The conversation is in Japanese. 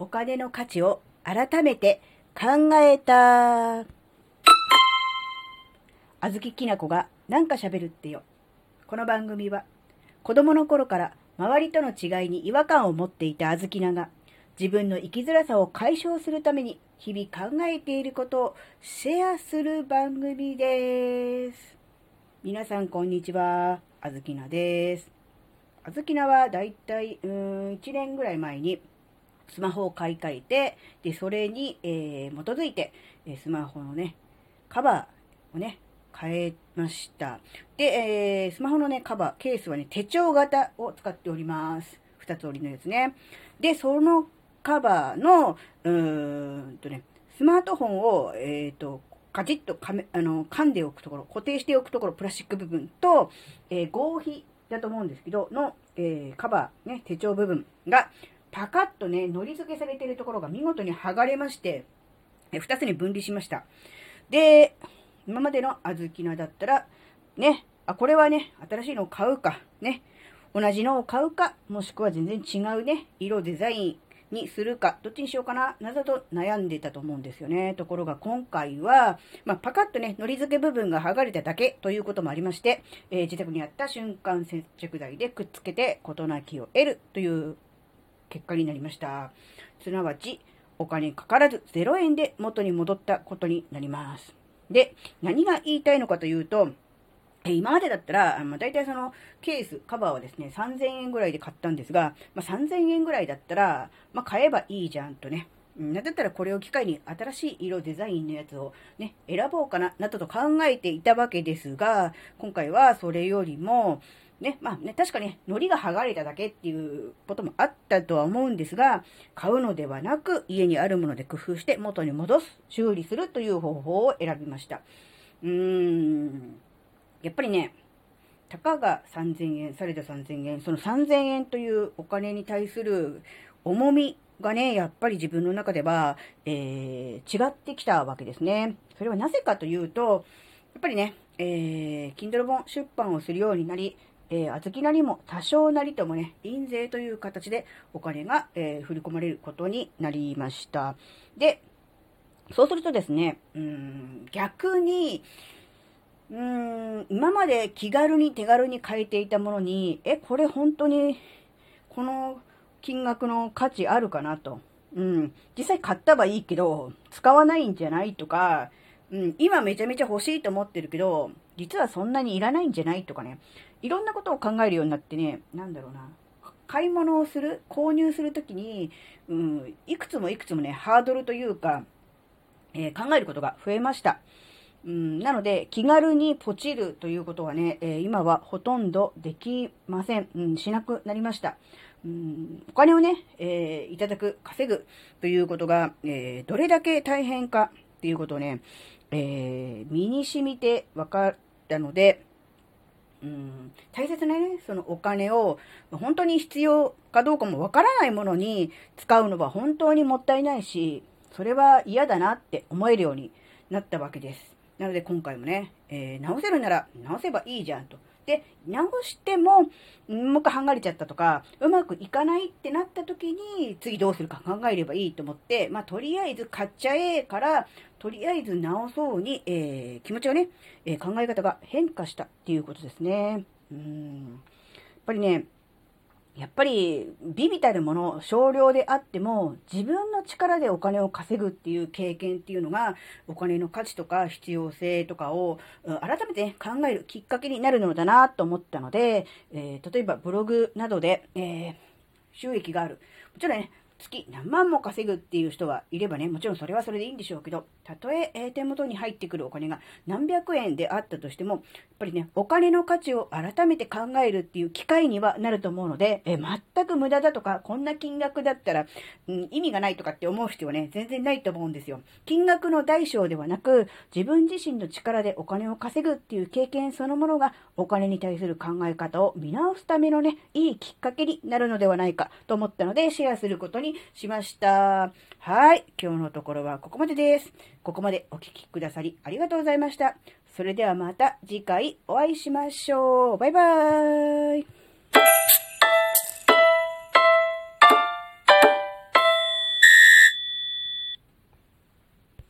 お金の価値を改めて考えた。あずききなこがなんか喋るってよ。この番組は子供の頃から周りとの違いに違和感を持っていたあずきなが自分の生きづらさを解消するために日々考えていることをシェアする番組です。皆さんこんにちは。あずきなです。あずきなはだいたい、うん、1年ぐらい前にスマホを買い替えて、で、それに、えー、基づいて、えスマホのね、カバーをね、変えました。で、えー、スマホのね、カバー、ケースはね、手帳型を使っております。二つ折りのやつね。で、そのカバーの、うーんとね、スマートフォンを、えっ、ー、と、カチッとかめあの噛んでおくところ、固定しておくところ、プラスチック部分と、えー、合皮だと思うんですけど、の、えー、カバー、ね、手帳部分が、パカッとね、のり付けされているところが見事に剥がれまして、え二つに分離しました。で、今までの小豆菜だったら、ね、あ、これはね、新しいのを買うか、ね、同じのを買うか、もしくは全然違うね、色、デザインにするか、どっちにしようかな、などと悩んでたと思うんですよね。ところが今回は、まあ、パカッとね、のり付け部分が剥がれただけということもありまして、えー、自宅にあった瞬間接着剤でくっつけて事なきを得るという結果になりました。すなわち、お金かからず0円で元に戻ったことになります。で、何が言いたいのかというと、今までだったら、まあ、大体そのケース、カバーはですね、3000円ぐらいで買ったんですが、まあ、3000円ぐらいだったら、まあ、買えばいいじゃんとね。なんだったらこれを機会に新しい色デザインのやつをね、選ぼうかな、などと考えていたわけですが、今回はそれよりも、ね、まあね、確かに、海苔が剥がれただけっていうこともあったとは思うんですが、買うのではなく、家にあるもので工夫して元に戻す、修理するという方法を選びました。うーん、やっぱりね、たかが3000円、された3000円、その3000円というお金に対する重みがね、やっぱり自分の中では、えー、違ってきたわけですね。それはなぜかというと、やっぱりね、えー、Kindle 本出版をするようになり、えー、小豆なりも多少なりともね、印税という形でお金が、えー、振り込まれることになりました。で、そうするとですね、うん、逆に、うーん、今まで気軽に手軽に買えていたものに、え、これ本当に、この金額の価値あるかなと。うん、実際買ったはいいけど、使わないんじゃないとか、うん、今めちゃめちゃ欲しいと思ってるけど、実はそんなにいらないんじゃないとかね、いろんなことを考えるようになってね、なんだろうな。買い物をする、購入するときに、うん、いくつもいくつもね、ハードルというか、えー、考えることが増えました。うん、なので、気軽にポチるということはね、えー、今はほとんどできません。うん、しなくなりました。うん、お金をね、えー、いただく、稼ぐということが、えどれだけ大変かっていうことをね、え身に染みて分かったので、うん、大切なね、そのお金を本当に必要かどうかもわからないものに使うのは本当にもったいないし、それは嫌だなって思えるようになったわけです。なので今回もね、えー、直せるなら直せばいいじゃんと。で、直しても、もう一回剥がれちゃったとか、うまくいかないってなった時に、次どうするか考えればいいと思って、まあ、とりあえず買っちゃえから、とりあえず直そうに、えー、気持ちがね、えー、考え方が変化したっていうことですね。うん。やっぱりね、やっぱり、ビビたるもの、少量であっても、自分の力でお金を稼ぐっていう経験っていうのが、お金の価値とか必要性とかを、改めて考えるきっかけになるのだなと思ったので、えー、例えばブログなどで、えー、収益がある。もちろんね、月何万も稼ぐっていう人はいればね、もちろんそれはそれでいいんでしょうけど、たとえ手元に入ってくるお金が何百円であったとしても、やっぱりね、お金の価値を改めて考えるっていう機会にはなると思うので、え全く無駄だとか、こんな金額だったら、うん、意味がないとかって思う必要はね、全然ないと思うんですよ。金額の大小ではなく、自分自身の力でお金を稼ぐっていう経験そのものが、お金に対する考え方を見直すためのね、いいきっかけになるのではないかと思ったので、シェアすることににしました。はい。今日のところはここまでです。ここまでお聴きくださりありがとうございました。それではまた次回お会いしましょう。バイバーイ。